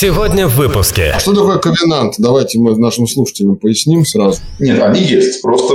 Сегодня в выпуске. А что такое ковенант? Давайте мы нашим слушателям поясним сразу. Нет, они есть. Просто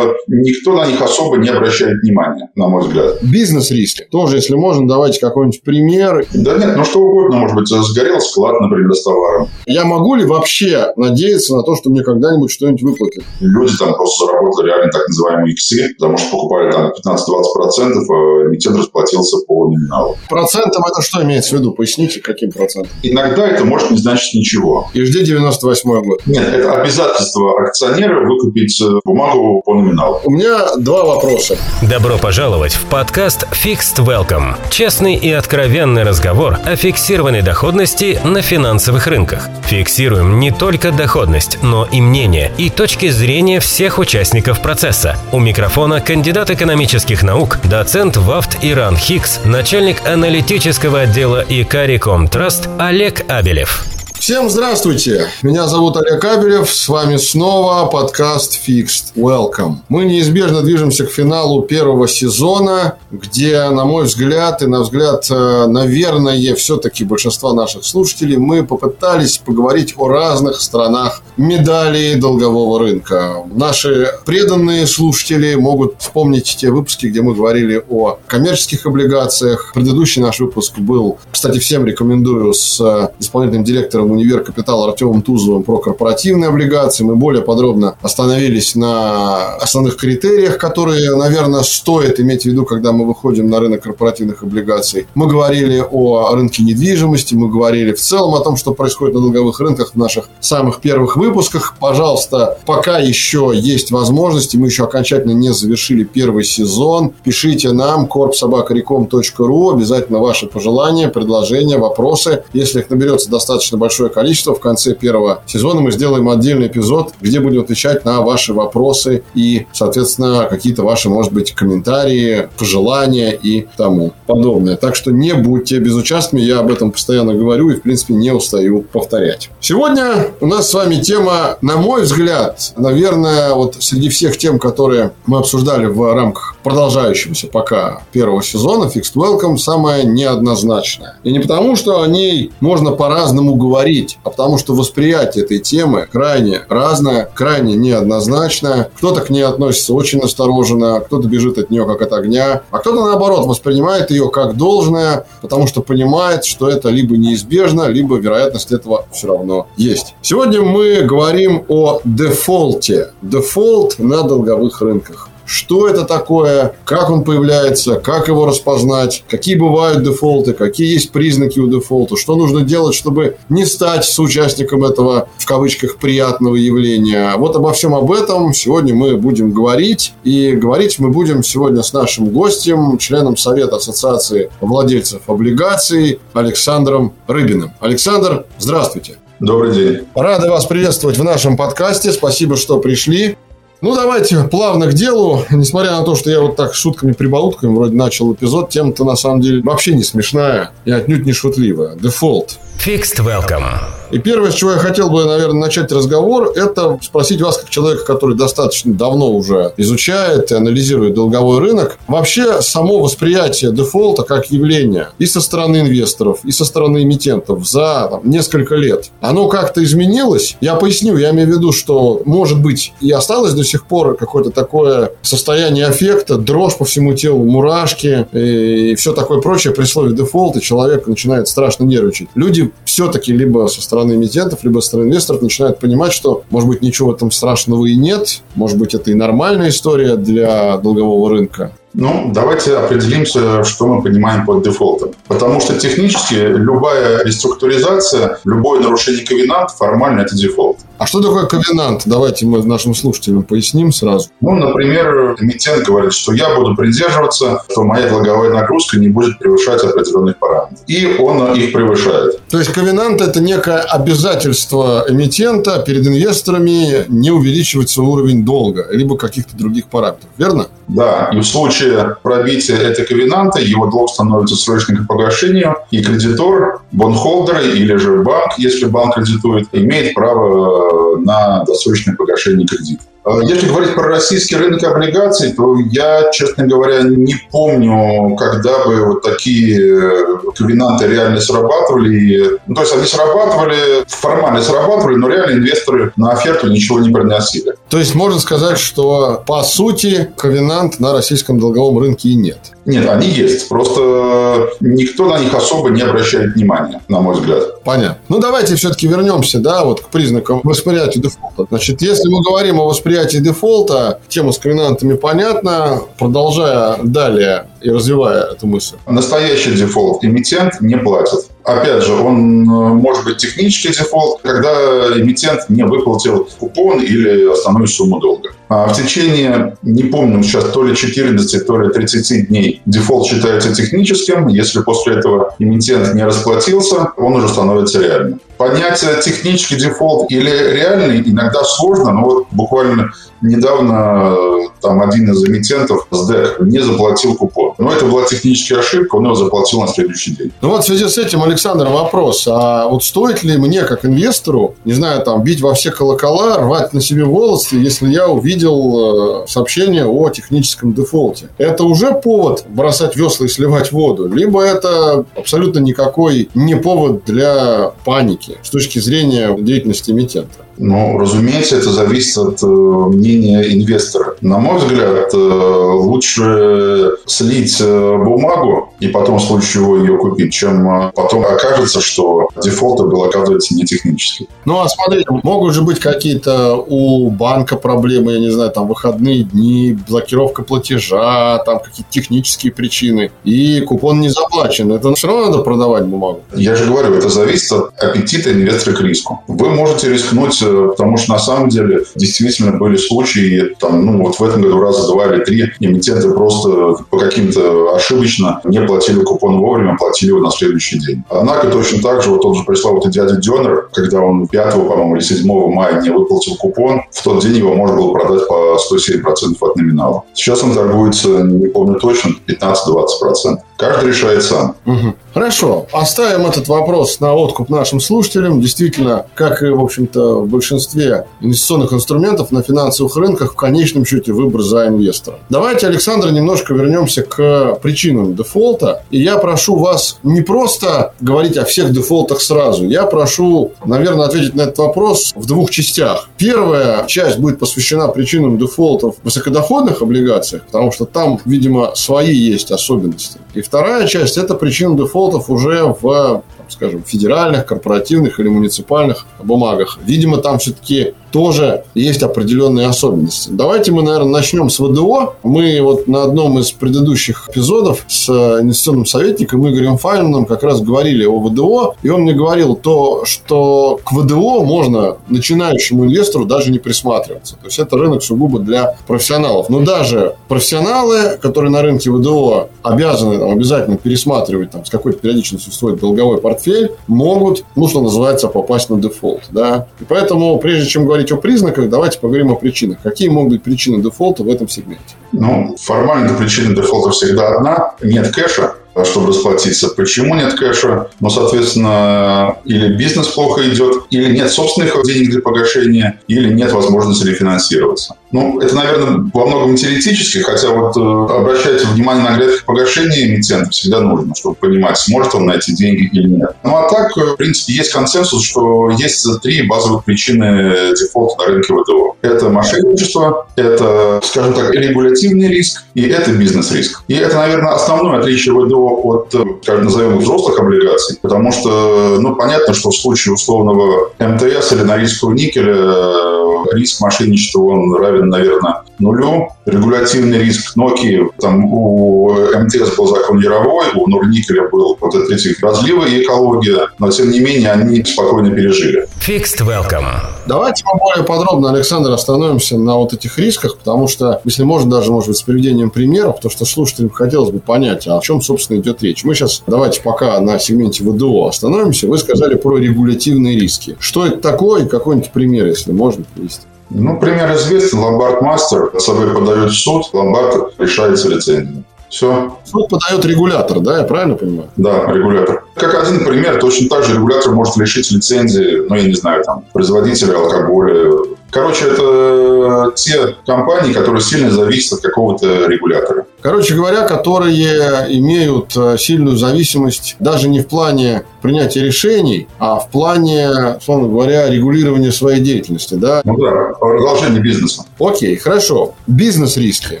никто на них особо не обращает внимания, на мой взгляд. Бизнес-риски. Тоже, если можно, давайте какой-нибудь пример. Да нет, ну что угодно. Может быть, сгорел склад, например, с товаром. Я могу ли вообще надеяться на то, что мне когда-нибудь что-нибудь выплатят? Люди там просто заработали реально так называемые иксы, потому что покупали там 15-20%, а эмитент расплатился по номиналу. Процентом это что имеется в виду? Поясните, каким процентом? Иногда это может не значить ничего. И жди 98 год. Нет, это обязательство акционера выкупить э, бумагу по номиналу. У меня два вопроса. Добро пожаловать в подкаст Fixed Welcome. Честный и откровенный разговор о фиксированной доходности на финансовых рынках. Фиксируем не только доходность, но и мнение и точки зрения всех участников процесса. У микрофона кандидат экономических наук, доцент ВАФТ Иран Хикс, начальник аналитического отдела Икариком Траст Олег Абелев. Всем здравствуйте! Меня зовут Олег Абелев. С вами снова подкаст Fixed Welcome. Мы неизбежно движемся к финалу первого сезона, где, на мой взгляд, и на взгляд, э, наверное, все-таки большинства наших слушателей, мы попытались поговорить о разных сторонах медали долгового рынка. Наши преданные слушатели могут вспомнить те выпуски, где мы говорили о коммерческих облигациях. Предыдущий наш выпуск был, кстати, всем рекомендую, с э, исполнительным директором универ «Капитал» Артемом Тузовым про корпоративные облигации. Мы более подробно остановились на основных критериях, которые, наверное, стоит иметь в виду, когда мы выходим на рынок корпоративных облигаций. Мы говорили о рынке недвижимости, мы говорили в целом о том, что происходит на долговых рынках в наших самых первых выпусках. Пожалуйста, пока еще есть возможности, мы еще окончательно не завершили первый сезон. Пишите нам korpsobakarecom.ru обязательно ваши пожелания, предложения, вопросы. Если их наберется достаточно большое большое количество. В конце первого сезона мы сделаем отдельный эпизод, где будем отвечать на ваши вопросы и, соответственно, какие-то ваши, может быть, комментарии, пожелания и тому подобное. Так что не будьте безучастными, я об этом постоянно говорю и, в принципе, не устаю повторять. Сегодня у нас с вами тема, на мой взгляд, наверное, вот среди всех тем, которые мы обсуждали в рамках продолжающегося пока первого сезона Fixed Welcome, самая неоднозначная. И не потому, что о ней можно по-разному говорить, говорить, а потому что восприятие этой темы крайне разное, крайне неоднозначное. Кто-то к ней относится очень настороженно, кто-то бежит от нее как от огня, а кто-то, наоборот, воспринимает ее как должное, потому что понимает, что это либо неизбежно, либо вероятность этого все равно есть. Сегодня мы говорим о дефолте. Дефолт на долговых рынках что это такое, как он появляется, как его распознать, какие бывают дефолты, какие есть признаки у дефолта, что нужно делать, чтобы не стать соучастником этого, в кавычках, приятного явления. Вот обо всем об этом сегодня мы будем говорить. И говорить мы будем сегодня с нашим гостем, членом Совета Ассоциации владельцев облигаций Александром Рыбиным. Александр, здравствуйте. Добрый день. Рады вас приветствовать в нашем подкасте. Спасибо, что пришли. Ну, давайте плавно к делу. Несмотря на то, что я вот так шутками-прибаутками вроде начал эпизод, тема-то на самом деле вообще не смешная и отнюдь не шутливая. Дефолт. Fixed Welcome. И первое, с чего я хотел бы, наверное, начать разговор, это спросить вас, как человека, который достаточно давно уже изучает и анализирует долговой рынок, вообще само восприятие дефолта как явление и со стороны инвесторов, и со стороны эмитентов за там, несколько лет, оно как-то изменилось? Я поясню, я имею в виду, что, может быть, и осталось до сих пор какое-то такое состояние аффекта, дрожь по всему телу, мурашки и все такое прочее при слове и человек начинает страшно нервничать. Люди все-таки либо со стороны эмитентов, либо со стороны инвесторов начинают понимать, что, может быть, ничего в этом страшного и нет, может быть, это и нормальная история для долгового рынка. Ну, давайте определимся, что мы понимаем под дефолтом. Потому что технически любая реструктуризация, любое нарушение ковенанта формально это дефолт. А что такое ковенант? Давайте мы нашим слушателям поясним сразу. Ну, например, эмитент говорит, что я буду придерживаться, что моя долговая нагрузка не будет превышать определенных параметров. И он их превышает. То есть ковенант – это некое обязательство эмитента перед инвесторами не увеличивать свой уровень долга, либо каких-то других параметров, верно? Да, и в случае пробития этой ковенанта его долг становится срочным к погашению, и кредитор, бонхолдер или же банк, если банк кредитует, имеет право на досрочное погашение кредита. А если говорить про российский рынок облигаций, то я, честно говоря, не помню, когда бы вот такие э, ковенанты реально срабатывали. Ну, то есть они срабатывали, формально срабатывали, но реально инвесторы на оферту ничего не приносили. То есть можно сказать, что по сути ковенант на российском долговом рынке и нет. Нет, они есть. Просто никто на них особо не обращает внимания, на мой взгляд. Понятно. Ну, давайте все-таки вернемся, да, вот к признакам восприятия дефолта. Значит, если мы говорим о восприятии дефолта, тема с криминантами понятна. Продолжая далее и развивая эту мысль. Настоящий дефолт эмитент не платит. Опять же, он э, может быть технический дефолт, когда эмитент не выплатил купон или основную сумму долга. А в течение, не помню сейчас, то ли 14, то ли 30 дней дефолт считается техническим. Если после этого эмитент не расплатился, он уже становится реальным. Понятие технический дефолт или реальный иногда сложно, но вот буквально недавно э, там один из эмитентов, СДЭК, не заплатил купон. Но это была техническая ошибка, он его заплатил на следующий день. Ну вот в связи с этим, Александр, вопрос. А вот стоит ли мне, как инвестору, не знаю, там, бить во все колокола, рвать на себе волосы, если я увидел э, сообщение о техническом дефолте? Это уже повод бросать весла и сливать воду? Либо это абсолютно никакой не повод для паники с точки зрения деятельности эмитента? Ну, разумеется, это зависит от э, мнения инвестора. На мой взгляд, э, лучше слить э, бумагу и потом в случае чего ее купить, чем потом окажется, что дефолт был, оказывается, не технический. Ну, а смотри, могут же быть какие-то у банка проблемы, я не знаю, там выходные дни, блокировка платежа, там какие-то технические причины, и купон не заплачен. Это все равно надо продавать бумагу. Я же говорю, это зависит от аппетита инвестора к риску. Вы можете рискнуть потому что на самом деле действительно были случаи, там, ну, вот в этом году раза два или три эмитенты просто по каким-то ошибочно не платили купон вовремя, платили его на следующий день. Однако точно так же вот тот же пресловутый дядя Дёнер, когда он 5, по-моему, или 7 мая не выплатил купон, в тот день его можно было продать по 107% от номинала. Сейчас он торгуется, не помню точно, 15-20%. Каждый решает сам. Угу. Хорошо. Оставим этот вопрос на откуп нашим слушателям. Действительно, как и, в общем-то, в большинстве инвестиционных инструментов на финансовых рынках, в конечном счете выбор за инвестора. Давайте, Александр, немножко вернемся к причинам дефолта. И я прошу вас не просто говорить о всех дефолтах сразу. Я прошу, наверное, ответить на этот вопрос в двух частях. Первая часть будет посвящена причинам дефолтов в высокодоходных облигациях, потому что там, видимо, свои есть особенности. И вторая часть – это причина дефолтов уже в скажем, федеральных, корпоративных или муниципальных бумагах. Видимо, там все-таки тоже есть определенные особенности. Давайте мы, наверное, начнем с ВДО. Мы вот на одном из предыдущих эпизодов с инвестиционным советником Игорем Файном как раз говорили о ВДО, и он мне говорил то, что к ВДО можно начинающему инвестору даже не присматриваться. То есть это рынок сугубо для профессионалов. Но даже профессионалы, которые на рынке ВДО обязаны там, обязательно пересматривать там, с какой-то периодичностью свой долговой портфель, могут, ну, что называется, попасть на дефолт. Да? И поэтому, прежде чем говорить о признаках, давайте поговорим о причинах. Какие могут быть причины дефолта в этом сегменте? Ну, формально причина дефолта всегда одна. Нет кэша, чтобы расплатиться. Почему нет кэша? Ну, соответственно, или бизнес плохо идет, или нет собственных денег для погашения, или нет возможности рефинансироваться. Ну, это, наверное, во многом теоретически, хотя вот э, обращайте внимание на график погашения эмитента всегда нужно, чтобы понимать, сможет он найти деньги или нет. Ну, а так, э, в принципе, есть консенсус, что есть три базовых причины дефолта на рынке ВДО. Это мошенничество, это, скажем так, регулятивный риск, и это бизнес-риск. И это, наверное, основное отличие ВДО от, э, как назовем, взрослых облигаций, потому что, ну, понятно, что в случае условного МТС или Норильского никеля э, риск мошенничества, он равен, наверное, нулю. Регулятивный риск Nokia, там у МТС был закон Яровой, у Норникеля был вот эти разливы и экология, но тем не менее они спокойно пережили. Fixed Welcome. Давайте мы более подробно, Александр, остановимся на вот этих рисках, потому что, если можно, даже, может быть, с приведением примеров, то что слушателям хотелось бы понять, о чем, собственно, идет речь. Мы сейчас давайте пока на сегменте ВДО остановимся. Вы сказали про регулятивные риски. Что это такое? Какой-нибудь пример, если можно привести? Ну, пример известен. Ломбард Мастер собой подает в суд, Ломбард решается лицензией. Все. Суд подает регулятор, да, я правильно понимаю? Да, регулятор. Как один пример, точно так же регулятор может лишить лицензии, ну, я не знаю, там, производителя алкоголя, Короче, это те компании, которые сильно зависят от какого-то регулятора. Короче говоря, которые имеют э, сильную зависимость даже не в плане принятия решений, а в плане, условно говоря, регулирования своей деятельности, да? Ну да, продолжение бизнеса. Окей, хорошо. Бизнес-риски.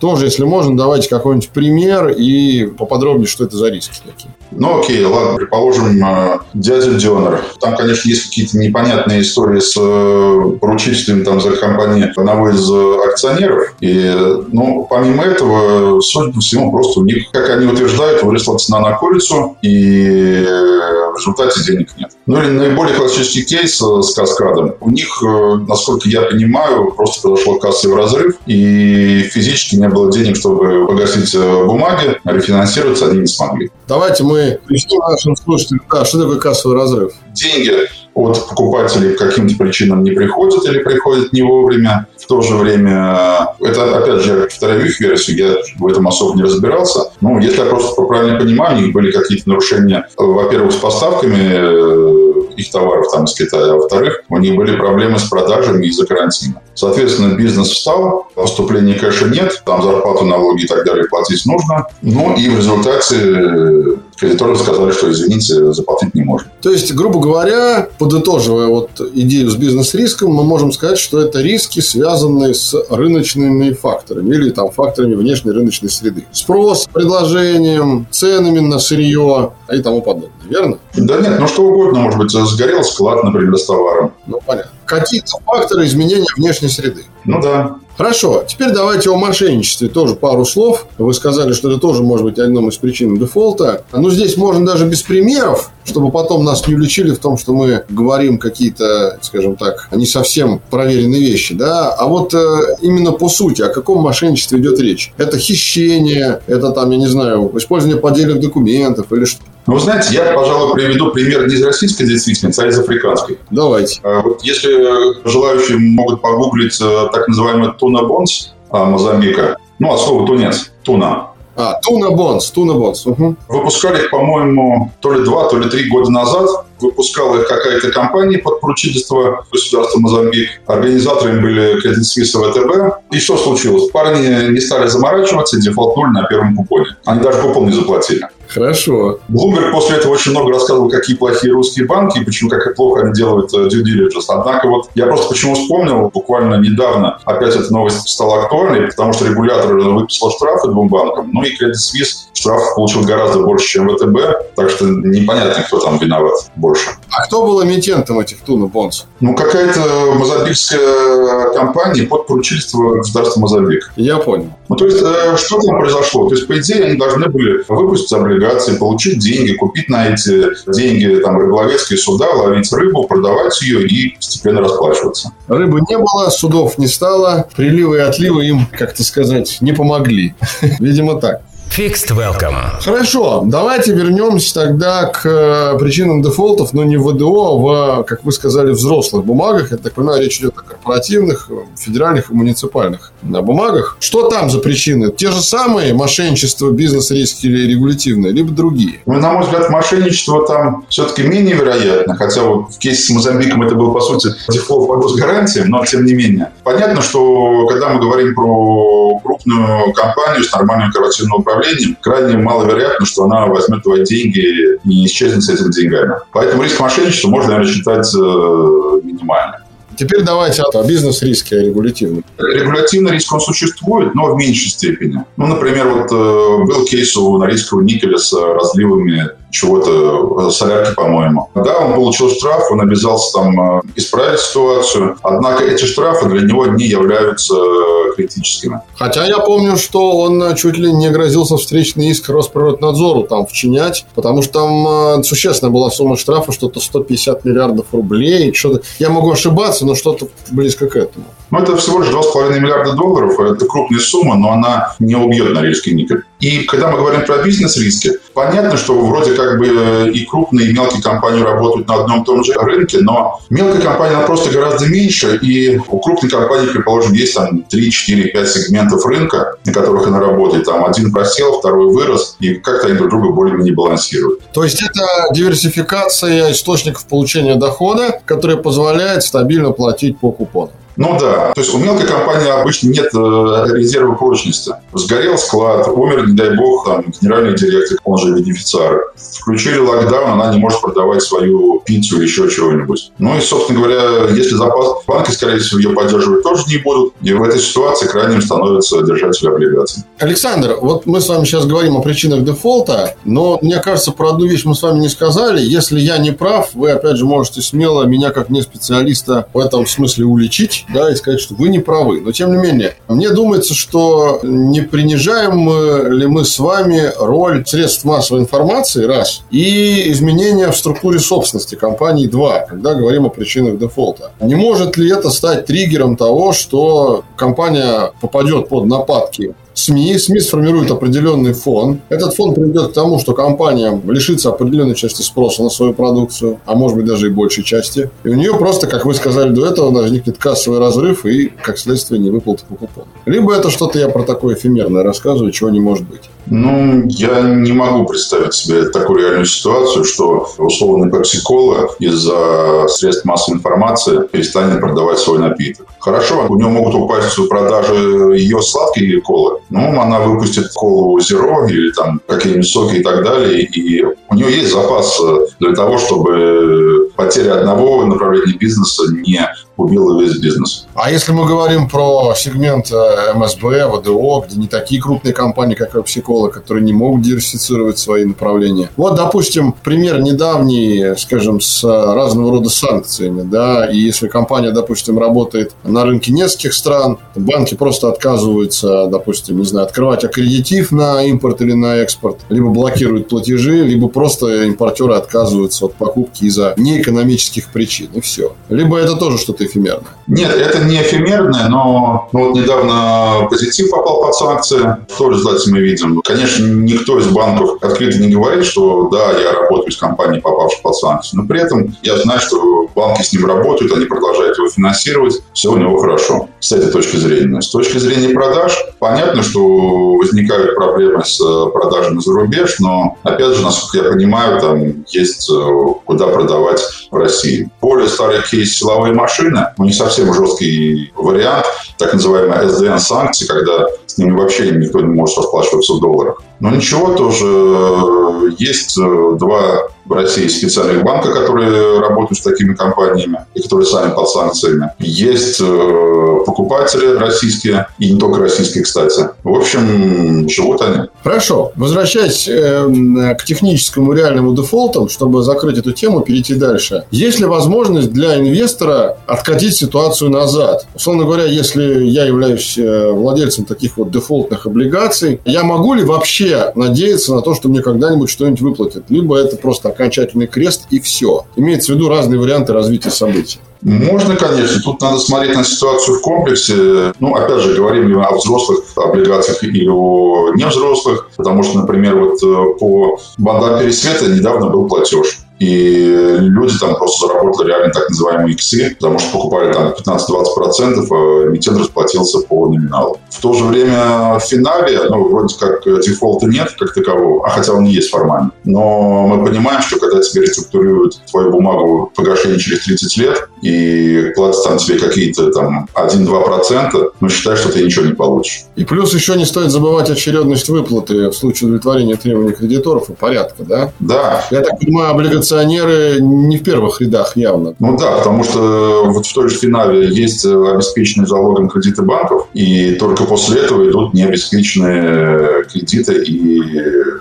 Тоже, если можно, давайте какой-нибудь пример и поподробнее, что это за риски такие. Ну, окей, ладно, предположим, э, дядя Дёнер. Там, конечно, есть какие-то непонятные истории с э, поручительством там, за компании одного из акционеров. И, ну, помимо этого, судя по всему, просто у них, как они утверждают, выросла цена на курицу, и в результате денег нет. Ну, или наиболее классический кейс э, с каскадом. У них, насколько я понимаю, просто произошел кассовый разрыв, и физически не было денег, чтобы погасить бумаги, а рефинансироваться они не смогли. Давайте мы объясним нашим слушателям, да, что такое кассовый разрыв. Деньги от покупателей по каким-то причинам не приходят или приходят не вовремя. В то же время, это, опять же, я повторяю их версию, я в этом особо не разбирался. Ну, если я просто правильно понимаю, у были какие-то нарушения, во-первых, с поставками э, их товаров там из Китая, а во-вторых, у них были проблемы с продажами из-за карантина. Соответственно, бизнес встал, поступления кэша нет, там зарплату, налоги и так далее платить нужно. Ну и в результате э, кредиторы сказали, что, извините, заплатить не можем. То есть, грубо говоря, подытоживая вот идею с бизнес-риском, мы можем сказать, что это риски, связанные с рыночными факторами или там факторами внешней рыночной среды. Спрос, предложением, ценами на сырье и тому подобное. Верно? Да нет, ну что угодно, может быть, сгорел склад, например, с товаром. Ну, понятно. Какие-то факторы изменения внешней среды. Ну да. Хорошо, теперь давайте о мошенничестве тоже пару слов. Вы сказали, что это тоже может быть одной из причин дефолта. Но здесь можно даже без примеров, чтобы потом нас не уличили в том, что мы говорим какие-то, скажем так, не совсем проверенные вещи. Да? А вот э, именно по сути, о каком мошенничестве идет речь? Это хищение, это там, я не знаю, использование поддельных документов или что? Ну, вы знаете, я, пожалуй, приведу пример не из российской действительности, а из африканской. Давайте. А, вот если желающие могут погуглить э, так называемый туна бонс Мозамбика, ну, от слова тунец, туна, а, Туна Бонс, Туна Бонс. Угу. Выпускали их, по-моему, то ли два, то ли три года назад. Выпускала их какая-то компания под поручительство государства Мозамбик. Организаторами были Suisse и ВТБ. И что случилось? Парни не стали заморачиваться, дефолтнули на первом купоне. Они даже купон не заплатили. Хорошо. Блумберг после этого очень много рассказывал, какие плохие русские банки и почему, как плохо они делают э, due diligence. Однако вот я просто почему вспомнил, буквально недавно опять эта новость стала актуальной, потому что регулятор выписал штрафы двум банкам, ну и Credit Suisse штраф получил гораздо больше, чем ВТБ, так что непонятно, кто там виноват больше. А кто был эмитентом этих Туна Бонс? Ну, какая-то мозамбикская компания под поручительство государства Мозамбик. Я понял. Ну, то есть, э, что там произошло? То есть, по идее, они должны были выпустить облигации, получить деньги, купить на эти деньги там рыболовецкие суда, ловить рыбу, продавать ее и постепенно расплачиваться. Рыбы не было, судов не стало, приливы и отливы им, как-то сказать, не помогли. Видимо, так. Fixed Welcome. Хорошо, давайте вернемся тогда к э, причинам дефолтов, но не в ВДО, а в, как вы сказали, взрослых бумагах. Я так понимаю, речь идет о корпоративных, федеральных и муниципальных бумагах. Что там за причины? Те же самые мошенничество, бизнес-риски или регулятивные, либо другие? Ну, на мой взгляд, мошенничество там все-таки менее вероятно, хотя вот в кейсе с Мозамбиком это был, по сути, дефолт по госгарантиям, но тем не менее. Понятно, что когда мы говорим про крупную компанию с нормальным корпоративным управлением, управлением, крайне маловероятно, что она возьмет твои деньги и исчезнет с этими деньгами. Поэтому риск мошенничества можно, наверное, считать э, минимальным. Теперь давайте о бизнес-риске регулятивном. Регулятивный риск, он существует, но в меньшей степени. Ну, например, вот э, был кейс у Норильского никеля с разливами чего-то, э, солярки, по-моему. Да, он получил штраф, он обязался там э, исправить ситуацию, однако эти штрафы для него не являются э, критическими. Хотя я помню, что он чуть ли не грозился встречный иск Росприроднадзору там вчинять, потому что там существенная была сумма штрафа, что-то 150 миллиардов рублей, что-то. Я могу ошибаться, но что-то близко к этому. Ну, это всего лишь 2,5 миллиарда долларов, это крупная сумма, но она не убьет Норильский никель. И когда мы говорим про бизнес-риски, понятно, что вроде как бы э, и крупные, и мелкие компании работают на одном и том же рынке, но мелкая компания, она просто гораздо меньше, и у крупной компании, предположим, есть там 3, 4, 5 сегментов рынка, на которых она работает. Там один просел, второй вырос, и как-то они друг друга более-менее балансируют. То есть это диверсификация источников получения дохода, которая позволяет стабильно платить по купонам. Ну да. То есть у мелкой компании обычно нет э, резерва прочности. Сгорел склад, умер, не дай бог, там, генеральный директор, он же бенефициар. Включили локдаун, она не может продавать свою пиццу или еще чего-нибудь. Ну и, собственно говоря, если запас, банки, скорее всего, ее поддерживать тоже не будут. И в этой ситуации крайним становится держатель облигаций. Александр, вот мы с вами сейчас говорим о причинах дефолта, но мне кажется, про одну вещь мы с вами не сказали. Если я не прав, вы, опять же, можете смело меня, как не специалиста, в этом смысле уличить, да, и сказать, что вы не правы. Но, тем не менее, мне думается, что не принижаем ли мы с вами роль средств массовой информации, раз, и изменения в структуре собственности компании, два, когда говорим о причинах дефолта. Не может ли это стать триггером того, что компания попадет под нападки СМИ. СМИ сформируют определенный фон. Этот фон приведет к тому, что компания лишится определенной части спроса на свою продукцию, а может быть даже и большей части. И у нее просто, как вы сказали до этого, возникнет кассовый разрыв и, как следствие, не выплаты по купону. Либо это что-то я про такое эфемерное рассказываю, чего не может быть. Ну, я не могу представить себе такую реальную ситуацию, что условный Pepsi-Cola из-за средств массовой информации перестанет продавать свой напиток. Хорошо, у него могут упасть продажи ее сладкой колы, ну, она выпустит колу Zero или там какие-нибудь соки и так далее, и у нее есть запас э, для того, чтобы потеря одного направления бизнеса не убила весь бизнес. А если мы говорим про сегмент э, МСБ, ВДО, где не такие крупные компании, как Pepsi-Cola, которые не могут диверсифицировать свои направления. Вот, допустим, пример недавний, скажем, с разного рода санкциями, да, и если компания, допустим, работает на рынке нескольких стран, банки просто отказываются, допустим, не знаю, открывать аккредитив на импорт или на экспорт, либо блокируют платежи, либо просто импортеры отказываются от покупки из-за неэкономических причин, и все. Либо это тоже что-то эфемерное? Нет, это не эфемерное, но ну, вот недавно позитив попал под санкции. Что результате мы видим? Конечно, никто из банков открыто не говорит, что да, я работаю с компанией, попавшей под санкции. Но при этом я знаю, что банки с ним работают, они продолжают его финансировать, все у него хорошо с этой точки зрения. С точки зрения продаж, понятно, что возникают проблемы с продажами за рубеж, но, опять же, насколько я понимаю, там есть э, куда продавать в России. Более старый кейс силовые машины, ну, не совсем жесткий вариант, так называемые SDN-санкции, когда с ними вообще никто не может расплачиваться в долларах. Но ничего, тоже э, есть э, два в России специальных банка, которые работают с такими компаниями и которые сами под санкциями. Есть э, покупатели российские, и не только российские, кстати. В общем, живут они. Хорошо. Возвращаясь э, к техническому реальному дефолтам, чтобы закрыть эту тему, перейти дальше. Есть ли возможность для инвестора откатить ситуацию назад? Условно говоря, если я являюсь э, владельцем таких вот дефолтных облигаций, я могу ли вообще надеяться на то, что мне когда-нибудь что-нибудь выплатят? Либо это просто окончательный крест и все. Имеется в виду разные варианты развития событий. Можно, конечно. Тут надо смотреть на ситуацию в комплексе. Ну, опять же, говорим ли мы о взрослых облигациях или о невзрослых. Потому что, например, вот э, по бандам пересвета недавно был платеж. И люди там просто заработали реально так называемые иксы, потому что покупали там 15-20%, а эмитент расплатился по номиналу. В то же время в финале, ну, вроде как дефолта нет как такового, а хотя он и есть формально. Но мы понимаем, что когда тебе реструктурируют твою бумагу погашение через 30 лет и платят там тебе какие-то там 1-2%, ну, считай, что ты ничего не получишь. И плюс еще не стоит забывать очередность выплаты в случае удовлетворения требований кредиторов и порядка, да? Да. Я так понимаю, облигационные оппозиционеры не в первых рядах явно. Ну да, потому что вот в той же финале есть обеспеченные залогом кредиты банков, и только после этого идут необеспеченные кредиты и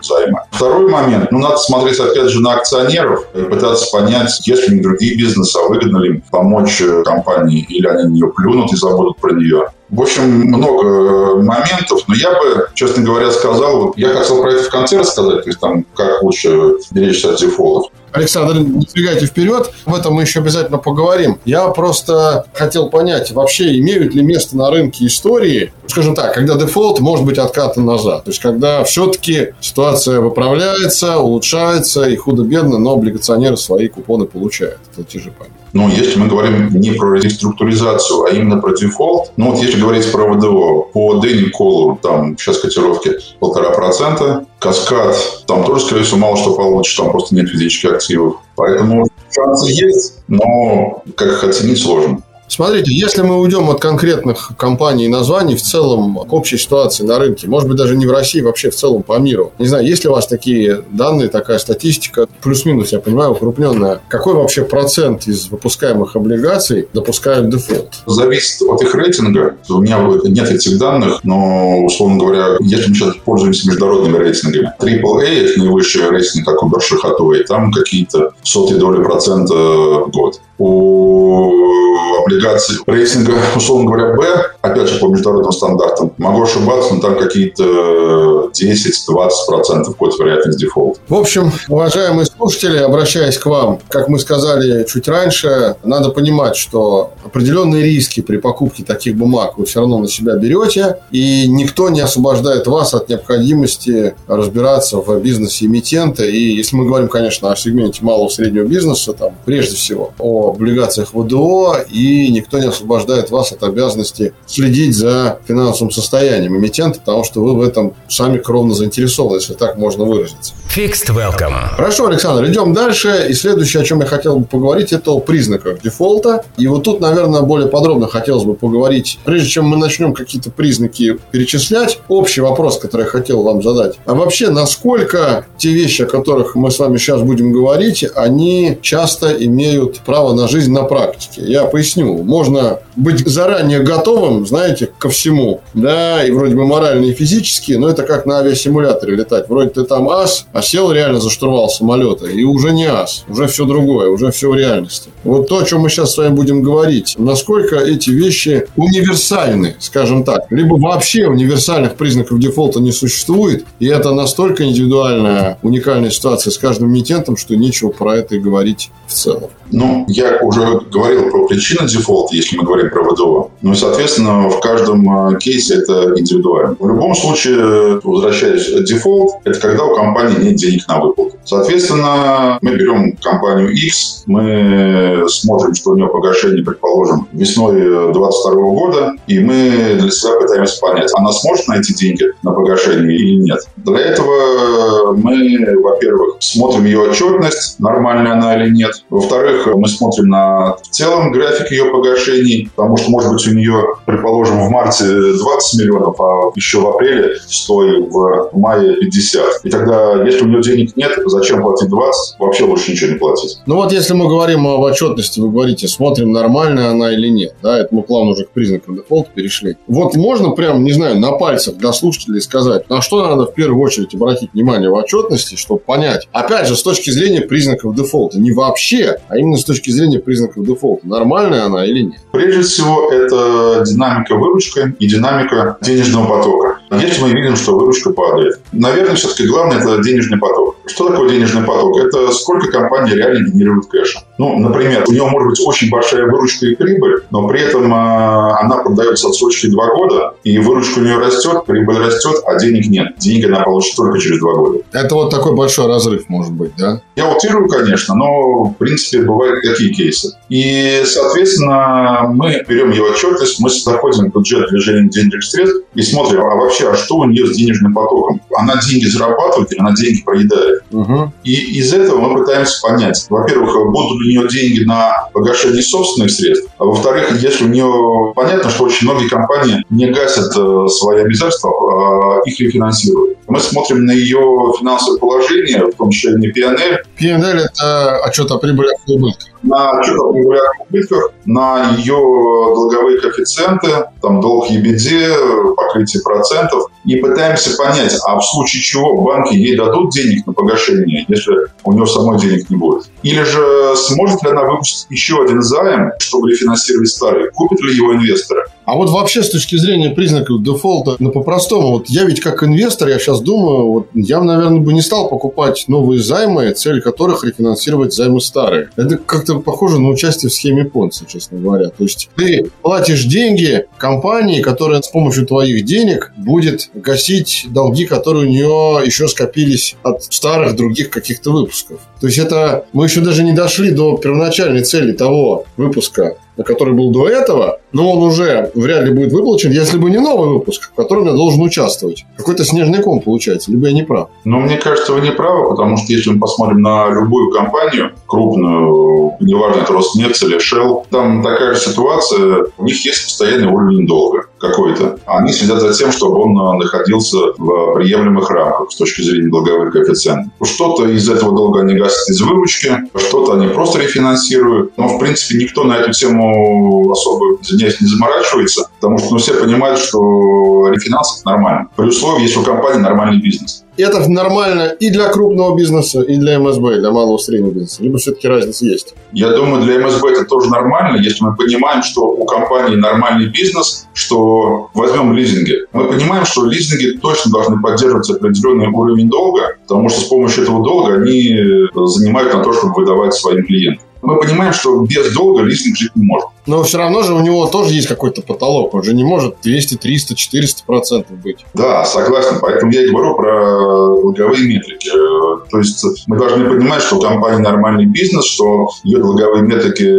займы. Второй момент, ну надо смотреть опять же на акционеров и пытаться понять, есть ли другие бизнесы, а выгодно ли им помочь компании, или они на нее плюнут и забудут про нее. В общем, много моментов, но я бы, честно говоря, сказал, я хотел про это в конце рассказать, то есть там, как лучше беречься от дефолтов. Александр, не сбегайте вперед, об этом мы еще обязательно поговорим. Я просто хотел понять, вообще имеют ли место на рынке истории, скажем так, когда дефолт может быть откатан назад. То есть, когда все-таки ситуация выправляется, улучшается и худо-бедно, но облигационеры свои купоны получают. Те же память. Но если мы говорим не про реструктуризацию, а именно про дефолт, ну вот если говорить про ВДО, по Дэни Коллу там сейчас котировки полтора процента, Каскад там тоже, скорее всего, мало что получится, там просто нет физических активов. Поэтому шансы есть, но как их оценить сложно. Смотрите, если мы уйдем от конкретных компаний и названий в целом к общей ситуации на рынке, может быть, даже не в России, вообще в целом по миру. Не знаю, есть ли у вас такие данные, такая статистика, плюс-минус, я понимаю, укрупненная. Какой вообще процент из выпускаемых облигаций допускают дефолт? Зависит от их рейтинга. У меня нет этих данных, но, условно говоря, если мы сейчас пользуемся международными рейтингами, AAA – это наивысший рейтинг, как у Бершихатовой, там какие-то сотые доли процента в год. У облигаций рейтинга, условно говоря, Б, опять же, по международным стандартам, могу ошибаться, но там какие-то 10-20% будет вероятность дефолта. В общем, уважаемые слушатели, обращаясь к вам, как мы сказали чуть раньше, надо понимать, что определенные риски при покупке таких бумаг вы все равно на себя берете, и никто не освобождает вас от необходимости разбираться в бизнесе эмитента. И если мы говорим, конечно, о сегменте малого и среднего бизнеса, там, прежде всего, о облигациях ВДО, и никто не освобождает вас от обязанности следить за финансовым состоянием эмитента, потому что вы в этом сами кровно заинтересованы, если так можно выразиться. Fixed Welcome. Хорошо, Александр, идем дальше. И следующее, о чем я хотел бы поговорить, это о признаках дефолта. И вот тут, наверное, более подробно хотелось бы поговорить. Прежде чем мы начнем какие-то признаки перечислять, общий вопрос, который я хотел вам задать. А вообще, насколько те вещи, о которых мы с вами сейчас будем говорить, они часто имеют право на жизнь на практике? Я поясню. Можно быть заранее готовым, знаете, ко всему. Да, и вроде бы морально и физически, но это как на авиасимуляторе летать. Вроде ты там ас, а сел реально за штурвал самолета. И уже не ас, уже все другое, уже все в реальности. Вот то, о чем мы сейчас с вами будем говорить. Насколько эти вещи универсальны, скажем так. Либо вообще универсальных признаков дефолта не существует. И это настолько индивидуальная, уникальная ситуация с каждым эмитентом, что нечего про это и говорить целом. Ну, я уже говорил про причины дефолта, если мы говорим про ВДО. Ну и, соответственно, в каждом э, кейсе это индивидуально. В любом случае, возвращаясь, дефолт – это когда у компании нет денег на выплату. Соответственно, мы берем компанию X, мы смотрим, что у нее погашение, предположим, весной 2022 года, и мы для себя пытаемся понять, она сможет найти деньги на погашение или нет. Для этого мы, во-первых, смотрим ее отчетность, нормальная она или нет. Во-вторых, мы смотрим на в целом график ее погашений, потому что, может быть, у нее, предположим, в марте 20 миллионов, а еще в апреле 100, и в мае 50. И тогда, если у нее денег нет, зачем платить 20? Вообще лучше ничего не платить. Ну вот если мы говорим об отчетности, вы говорите, смотрим, нормальная она или нет. Да, это мы плавно уже к признакам дефолта перешли. Вот можно прям, не знаю, на пальцах для слушателей сказать, на что надо в первую очередь обратить внимание в отчетности, чтобы понять. Опять же, с точки зрения признаков дефолта. Не вообще, а именно с точки зрения признаков дефолта. Нормальная она или нет? Прежде всего, это динамика выручки и динамика денежного потока. Если мы видим, что выручка падает, наверное, все-таки главное – это денежный поток. Что такое денежный поток? Это сколько компания реально генерирует кэша. Ну, например, у нее может быть очень большая выручка и прибыль, но при этом э, она продается отсрочки 2 года, и выручка у нее растет, прибыль растет, а денег нет. Деньги она получит только через 2 года. Это вот такой большой разрыв может быть, да? Я утрирую, конечно, но, в принципе, бывают такие кейсы. И, соответственно, мы берем ее отчетность, мы заходим в бюджет движения денежных средств и смотрим, а вообще, а что у нее с денежным потоком? Она деньги зарабатывает или она деньги проедает? Угу. И из этого мы пытаемся понять, во-первых, будут у нее деньги на погашение собственных средств, а во-вторых, если у нее... Понятно, что очень многие компании не гасят э, свои обязательства, а их рефинансируют. Мы смотрим на ее финансовое положение, в том числе не PNL. PNL – это отчет о прибылях и убытках на о регулярных убытках, на ее долговые коэффициенты, там долг EBD, покрытие процентов, и пытаемся понять, а в случае чего банки ей дадут денег на погашение, если у нее самой денег не будет. Или же сможет ли она выпустить еще один займ, чтобы рефинансировать старый, купят ли его инвесторы. А вот вообще с точки зрения признаков дефолта, ну по-простому, вот я ведь как инвестор, я сейчас думаю, вот я, наверное, бы не стал покупать новые займы, цель которых рефинансировать займы старые. Это как-то похоже на участие в схеме Понца, честно говоря. То есть ты платишь деньги компании, которая с помощью твоих денег будет гасить долги, которые у нее еще скопились от старых других каких-то выпусков. То есть это мы еще даже не дошли до первоначальной цели того выпуска который был до этого, но он уже вряд ли будет выплачен, если бы не новый выпуск, в котором я должен участвовать. Какой-то снежный ком получается, либо я не прав. Но мне кажется, вы не правы, потому что если мы посмотрим на любую компанию, крупную, неважно, это Роснефть или Shell, там такая же ситуация, у них есть постоянный уровень долга какой-то. Они следят за тем, чтобы он находился в приемлемых рамках с точки зрения долговых коэффициентов. Что-то из этого долга они гасят из выручки, что-то они просто рефинансируют. Но, в принципе, никто на эту тему особо, извиняюсь, не заморачивается, потому что ну, все понимают, что рефинанс – нормально. При условии, если у компании нормальный бизнес. Это нормально и для крупного бизнеса, и для МСБ, и для малого и среднего бизнеса. Либо все-таки разница есть? Я думаю, для МСБ это тоже нормально, если мы понимаем, что у компании нормальный бизнес, что возьмем лизинги. Мы понимаем, что лизинги точно должны поддерживать определенный уровень долга, потому что с помощью этого долга они занимают на то, чтобы выдавать своим клиентам мы понимаем, что без долга лизинг жить не может. Но все равно же у него тоже есть какой-то потолок. Он же не может 200, 300, 400 процентов быть. Да, согласен. Поэтому я и говорю про долговые метрики. То есть мы должны понимать, что у компании нормальный бизнес, что ее долговые метрики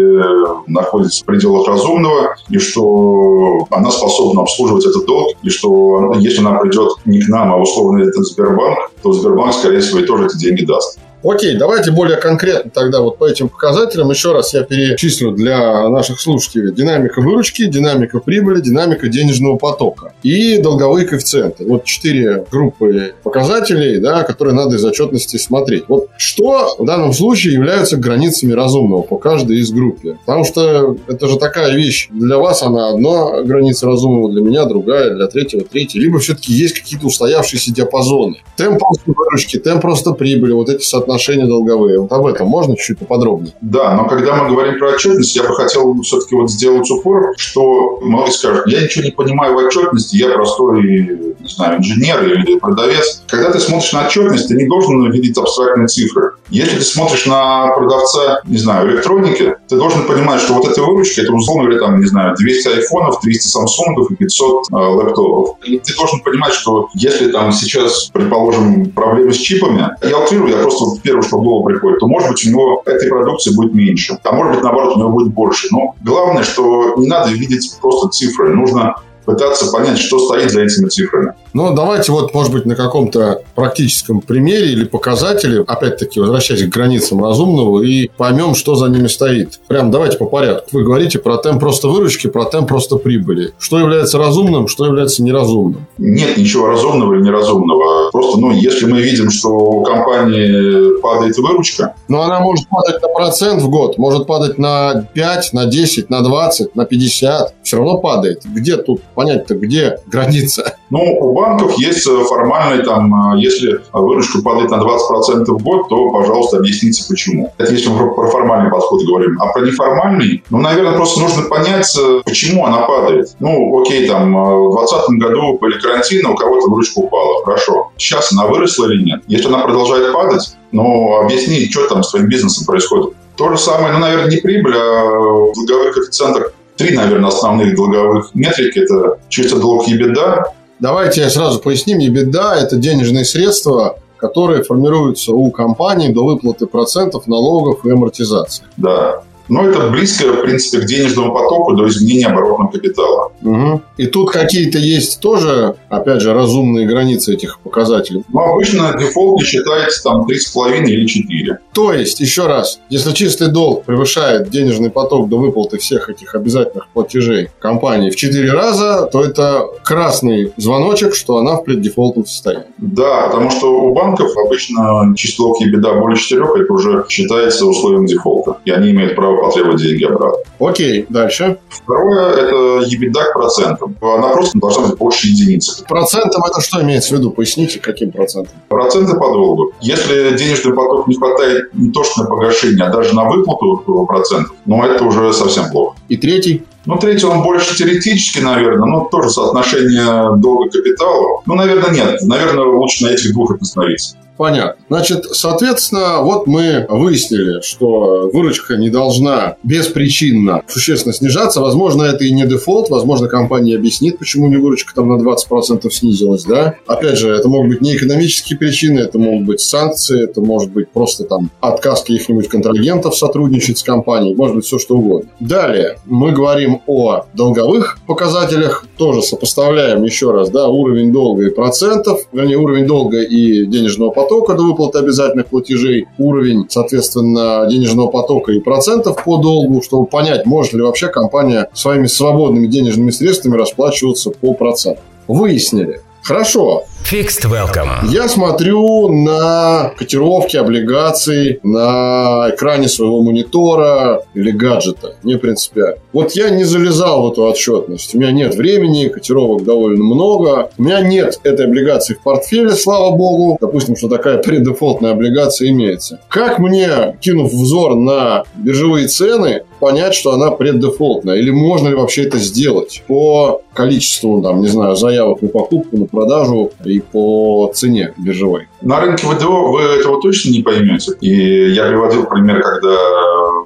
находятся в пределах разумного, и что она способна обслуживать этот долг, и что если она придет не к нам, а условно это Сбербанк, то Сбербанк, скорее всего, и тоже эти деньги даст. Окей, давайте более конкретно тогда вот по этим показателям. Еще раз я перечислю для наших слушателей. Динамика выручки, динамика прибыли, динамика денежного потока и долговые коэффициенты. Вот четыре группы показателей, да, которые надо из отчетности смотреть. Вот что в данном случае являются границами разумного по каждой из групп? Потому что это же такая вещь. Для вас она одна граница разумного, для меня другая, для третьего третья. Либо все-таки есть какие-то устоявшиеся диапазоны. Темп просто выручки, темп просто прибыли, вот эти соотношения отношения долговые. Вот об этом можно чуть-чуть поподробнее? Да, но когда мы говорим про отчетность, я бы хотел все-таки вот сделать упор, что многие скажут, я ничего не понимаю в отчетности, я простой, не знаю, инженер или продавец. Когда ты смотришь на отчетность, ты не должен видеть абстрактные цифры. Если ты смотришь на продавца, не знаю, электроники, ты должен понимать, что вот эта выручка, это условно говоря, там, не знаю, 200 айфонов, 300 самсунгов и 500 э, лэптопов. И ты должен понимать, что если там сейчас, предположим, проблемы с чипами, я утрирую, я просто первое, что в приходит, то, может быть, у него этой продукции будет меньше. А может быть, наоборот, у него будет больше. Но главное, что не надо видеть просто цифры. Нужно пытаться понять, что стоит за этими цифрами. Ну, давайте вот, может быть, на каком-то практическом примере или показателе, опять-таки, возвращаясь к границам разумного, и поймем, что за ними стоит. Прям давайте по порядку. Вы говорите про темп просто выручки, про темп просто прибыли. Что является разумным, что является неразумным? Нет ничего разумного или неразумного. Просто, ну, если мы видим, что у компании падает выручка... Но она может падать на процент в год, может падать на 5, на 10, на 20, на 50. Все равно падает. Где тут понять-то, где граница? Ну, у банков есть э, формальный, там, э, если выручка падает на 20% в год, то, пожалуйста, объясните, почему. Это если мы про формальный подход говорим. А про неформальный, ну, наверное, просто нужно понять, э, почему она падает. Ну, окей, там, в 2020 году были карантины, у кого-то выручка упала. Хорошо. Сейчас она выросла или нет? Если она продолжает падать, ну, объясни, что там с твоим бизнесом происходит. То же самое, ну, наверное, не прибыль, а в долговых коэффициентах три, наверное, основных долговых метрики. Это чисто долг и беда, Давайте я сразу поясним. беда это денежные средства, которые формируются у компании до выплаты процентов, налогов и амортизации. Да. Но это близко, в принципе, к денежному потоку до изменения оборотного капитала. Угу. И тут какие-то есть тоже, опять же, разумные границы этих показателей. Ну, обычно дефолт не считается там 3,5 или 4. То есть, еще раз, если чистый долг превышает денежный поток до выплаты всех этих обязательных платежей компании в 4 раза, то это красный звоночек, что она в преддефолтном состоянии. Да, потому что у банков обычно чистый долг и беда более 4, это уже считается условием дефолта. И они имеют право потребовать деньги обратно. Окей, дальше. Второе – это EBITDA к процентам. Она просто должна быть больше единицы. Процентом это что имеется в виду? Поясните, каким процентом? Проценты по долгу. Если денежный поток не хватает не то что на погашение, а даже на выплату процентов, ну это уже совсем плохо. И третий? Ну, третий, он больше теоретически, наверное, но тоже соотношение долга капитала. Ну, наверное, нет. Наверное, лучше на этих двух остановиться. Понятно. Значит, соответственно, вот мы выяснили, что выручка не должна беспричинно существенно снижаться. Возможно, это и не дефолт, возможно, компания объяснит, почему не выручка там на 20% снизилась, да. Опять же, это могут быть не экономические причины, это могут быть санкции, это может быть просто там отказ каких-нибудь контрагентов сотрудничать с компанией, может быть, все что угодно. Далее, мы говорим о долговых показателях, тоже сопоставляем еще раз, да, уровень долга и процентов, вернее, уровень долга и денежного потока до выплаты обязательных платежей, уровень, соответственно, денежного потока и процентов по долгу, чтобы понять, может ли вообще компания своими свободными денежными средствами расплачиваться по процентам. Выяснили. Хорошо, Fixed Welcome. Я смотрю на котировки облигаций на экране своего монитора или гаджета. Не принципиально. Вот я не залезал в эту отчетность. У меня нет времени, котировок довольно много. У меня нет этой облигации в портфеле, слава богу. Допустим, что такая преддефолтная облигация имеется. Как мне, кинув взор на биржевые цены, понять, что она преддефолтная? Или можно ли вообще это сделать по количеству, там, не знаю, заявок на покупку, на продажу и по цене биржевой. На рынке ВДО вы этого точно не поймете. И я приводил пример, когда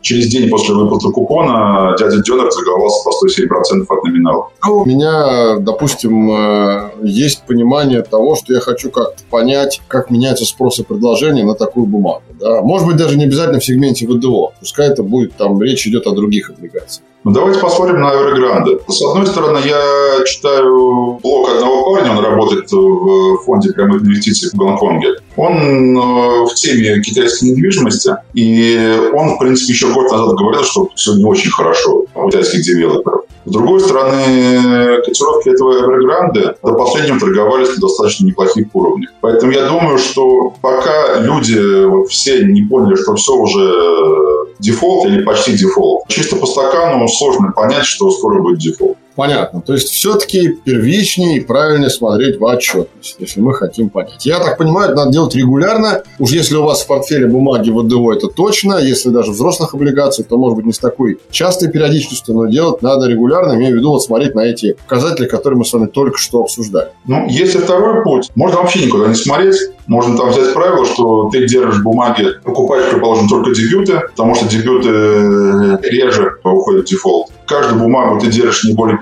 через день после выплаты купона дядя Дёнер заголовался по 107% от номинала. Ну, у меня, допустим, э, есть понимание того, что я хочу как-то понять, как меняется спрос и предложение на такую бумагу. Да? Может быть, даже не обязательно в сегменте ВДО. Пускай это будет, там речь идет о других облигациях. Ну, давайте посмотрим на Evergrande. С одной стороны, я читаю блог одного парня, он работает в фонде прямых инвестиций в Гонконге. Он э, в теме китайской недвижимости, и он, в принципе, еще год назад говорил, что все не очень хорошо у китайских девелоперов. С другой стороны, котировки этого Evergrande до последнего торговались на достаточно неплохих уровнях. Поэтому я думаю, что пока люди вот, все не поняли, что все уже дефолт или почти дефолт, чисто по стакану сложно понять, что скоро будет дефолт. Понятно. То есть, все-таки первичнее и правильнее смотреть в отчетность, если мы хотим понять. Я так понимаю, это надо делать регулярно. Уж если у вас в портфеле бумаги ВДО, это точно. Если даже взрослых облигаций, то, может быть, не с такой частой периодичностью, но делать надо регулярно. Имею в виду вот смотреть на эти показатели, которые мы с вами только что обсуждали. Ну, если второй путь, можно вообще никуда не смотреть. Можно там взять правило, что ты держишь бумаги, покупаешь, предположим, только дебюты, потому что дебюты э, реже уходят в дефолт. Каждую бумагу ты держишь не более 5%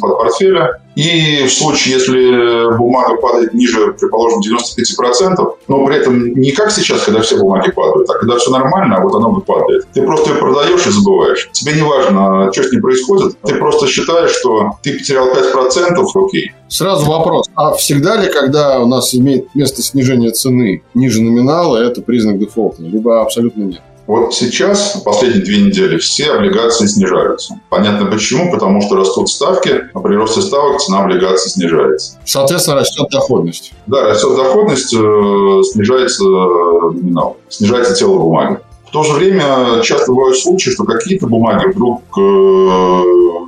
от портфеля. И в случае, если бумага падает ниже, предположим, 95%, но при этом не как сейчас, когда все бумаги падают, а когда все нормально, а вот оно бы падает. Ты просто ее продаешь и забываешь. Тебе не важно, что с ней происходит. Ты просто считаешь, что ты потерял 5%, окей. Сразу вопрос. А всегда ли, когда у нас имеет место снижение цены ниже номинала, это признак дефолта? Либо абсолютно нет? Вот сейчас, последние две недели, все облигации снижаются. Понятно почему, потому что растут ставки, а при росте ставок цена облигаций снижается. Соответственно, растет доходность. Да, растет доходность, э, снижается номинал, снижается тело бумаги. В то же время часто бывают случаи, что какие-то бумаги вдруг э,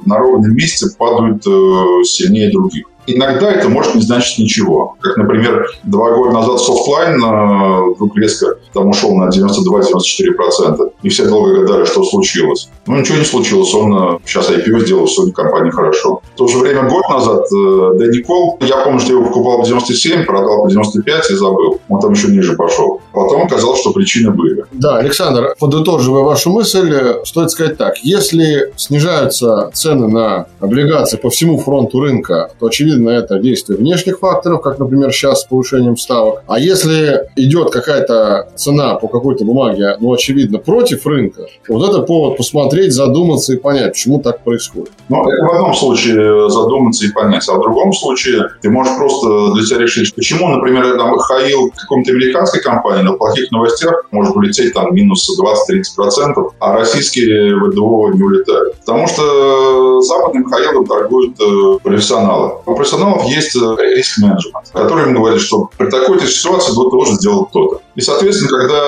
на ровном месте падают э, сильнее других. Иногда это может не значить ничего. Как, например, два года назад софтлайн э, вдруг резко там ушел на 92-94%. И все долго гадали, что случилось. Ну, ничего не случилось. Он э, сейчас IPO сделал, все у компании хорошо. В то же время год назад э, Дэни Колл, я помню, что я его покупал по 97, продал по 95 и забыл. Он там еще ниже пошел. Потом оказалось, что причины были. Да, Александр, подытоживая вашу мысль, стоит сказать так. Если снижаются цены на облигации по всему фронту рынка, то, очевидно, очевидно, это действие внешних факторов, как, например, сейчас с повышением ставок. А если идет какая-то цена по какой-то бумаге, ну, очевидно, против рынка, вот это повод посмотреть, задуматься и понять, почему так происходит. Ну, это в одном случае задуматься и понять, а в другом случае ты можешь просто для себя решить, почему, например, там, Хаил какой-то американской компании на плохих новостях может улететь там минус 20-30%, а российские ВДО не улетают. Потому что западным Хаилом торгуют э, профессионалы профессионалов есть э, риск-менеджмент, который им говорит, что при такой-то ситуации вы должен сделать то-то. И, соответственно, когда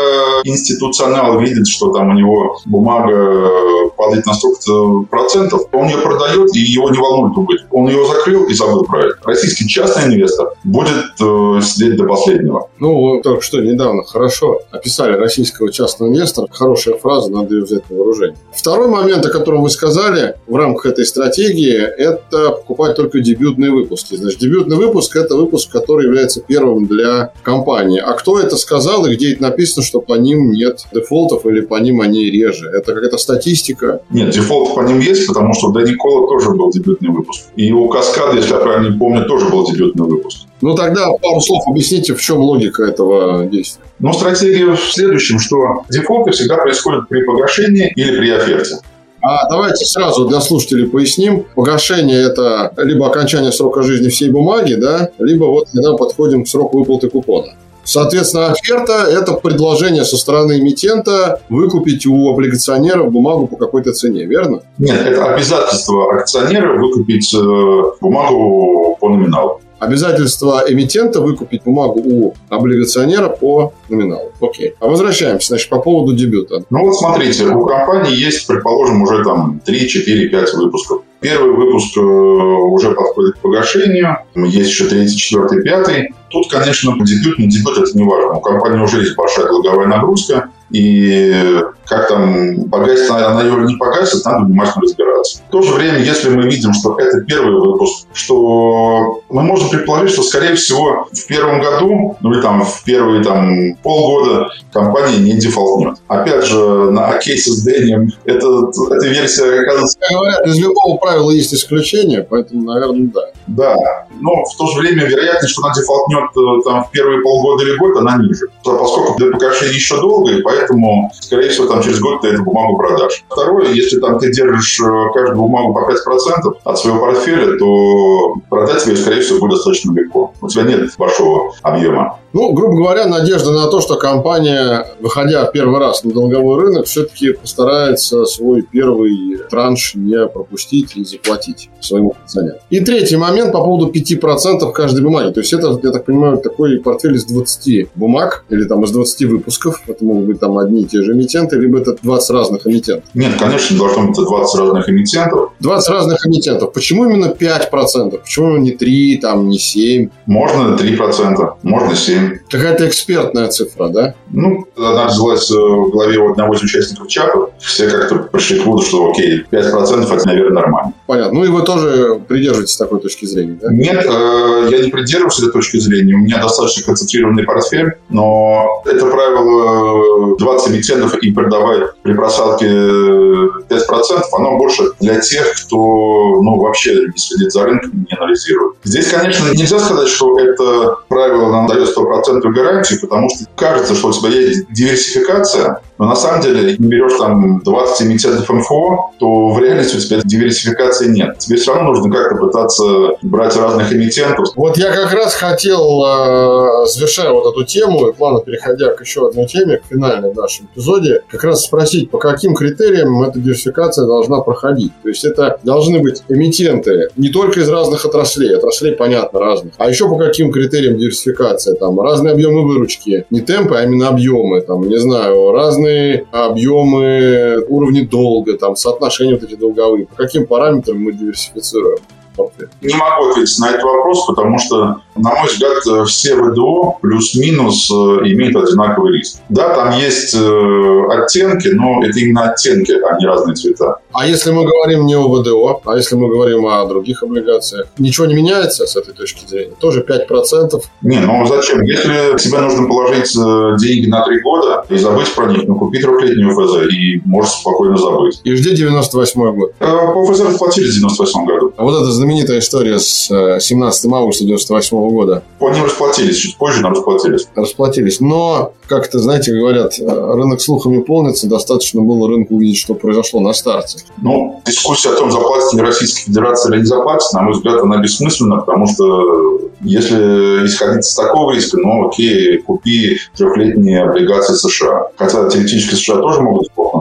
институционал видит, что там у него бумага падает на столько процентов, он ее продает, и его не волнует убыток. Он ее закрыл и забыл про это. Российский частный инвестор будет э, сидеть до последнего. Ну, только что недавно хорошо описали российского частного инвестора. Хорошая фраза, надо ее взять на вооружение. Второй момент, о котором вы сказали в рамках этой стратегии, это покупать только дебютные выпуски. Значит, дебютный выпуск – это выпуск, который является первым для компании. А кто это сказал и где написано, что по ним нет дефолтов или по ним они реже? Это какая-то статистика? Нет, дефолт по ним есть, потому что у Дэнни Кола тоже был дебютный выпуск. И у Каскада, если я правильно помню, тоже был дебютный выпуск. Ну, тогда пару слов объясните, в чем логика этого действия. Ну, стратегия в следующем, что дефолты всегда происходят при погашении или при оферте. А давайте сразу для слушателей поясним. Погашение – это либо окончание срока жизни всей бумаги, да, либо вот когда подходим к сроку выплаты купона. Соответственно, оферта – это предложение со стороны эмитента выкупить у облигационеров бумагу по какой-то цене, верно? Нет, это обязательство акционера выкупить э, бумагу по номиналу. Обязательство эмитента выкупить бумагу у облигационера по номиналу. Окей. А возвращаемся, значит, по поводу дебюта. Ну вот смотрите, у компании есть, предположим, уже там 3, 4, 5 выпусков. Первый выпуск э, уже подходит к погашению, есть еще третий, четвертый, пятый. Тут, конечно, дебют, не дебют, это не важно. У компании уже есть большая долговая нагрузка, и как там погасит она, ее не погасит, надо внимательно разбираться. В то же время, если мы видим, что это первый выпуск, что мы можем предположить, что, скорее всего, в первом году, ну или там в первые там, полгода компания не дефолтнет. Опять же, на кейсе с Дэнием это, эта версия оказывается... Как говорят, из любого правила есть исключение, поэтому, наверное, да. Да, но в то же время вероятность, что она дефолтнет э, там, в первые полгода или год, она ниже. Поскольку для погашения еще долго, и поэтому, скорее всего, там через год ты эту бумагу продашь. Второе, если там ты держишь э, каждую бумагу по 5% от своего портфеля, то продать тебе, скорее всего, будет достаточно легко. У тебя нет большого объема. Ну, грубо говоря, надежда на то, что компания, выходя первый раз на долговой рынок, все-таки постарается свой первый транш не пропустить и заплатить своему акционеру. И третий момент по поводу 5% каждой бумаги. То есть это, я так понимаю, такой портфель из 20 бумаг или там из 20 выпусков. Это могут быть там одни и те же эмитенты, либо это 20 разных эмитентов. Нет, конечно, должно быть 20 разных эмитентов. 20 разных эмитентов. Почему именно 5%? Почему не 3, там, не 7? Можно 3%, можно 7. Какая-то экспертная цифра, да? Ну, она взялась э, в голове у одного из участников чата. Все как-то пришли к выводу, что окей, 5% это, наверное, нормально. Понятно. Ну и вы тоже придерживаетесь такой точки зрения, да? Нет, э, я не придерживаюсь этой точки зрения. У меня достаточно концентрированный портфель, но это правило 20 эмитентов и продавать при просадке 5%, оно больше для тех, кто ну, вообще не следит за рынком, не анализирует. Здесь, конечно, нельзя сказать, что это правило нам дает 100% гарантию, потому что кажется, что у тебя есть диверсификация, но на самом деле, не берешь там 20 эмитентов МФО, то в реальности у тебя диверсификации нет. Тебе все равно нужно как-то пытаться брать разных эмитентов. Вот я как раз хотел, э, завершая вот эту тему, и плавно переходя к еще одной теме, к финальной в нашем эпизоде, как раз спросить, по каким критериям эта диверсификация должна проходить. То есть это должны быть эмитенты не только из разных отраслей, отраслей, понятно, разных, а еще по каким критериям диверсификация, там, разные объемы выручки, не темпы, а именно объемы, там, не знаю, разные объемы, уровни долга, там, соотношения вот эти долговые, по каким параметрам мы диверсифицируем? Не могу ответить на этот вопрос, потому что, на мой взгляд, все ВДО плюс-минус э, имеют одинаковый риск. Да, там есть э, оттенки, но это именно оттенки, а не разные цвета. А если мы говорим не о ВДО, а если мы говорим о других облигациях, ничего не меняется с этой точки зрения? Тоже 5%? Не, ну зачем? Если тебе нужно положить э, деньги на 3 года и забыть про них, ну купи трехлетнюю ФЗ и можешь спокойно забыть. И жди 98 год. По ФЗ расплатились в 98 году. А вот это знаменитая история с 17 э, августа 98 года. По ним расплатились, чуть позже, но расплатились. Расплатились. Но, как-то, знаете, говорят, рынок слухами полнится, достаточно было рынку увидеть, что произошло на старте. Ну, дискуссия о том, заплатит ли Российская Федерация или не заплатит, на мой взгляд, она бессмысленна, потому что если исходить из такого риска, ну, окей, купи трехлетние облигации США. Хотя теоретически США тоже могут сплохнуть.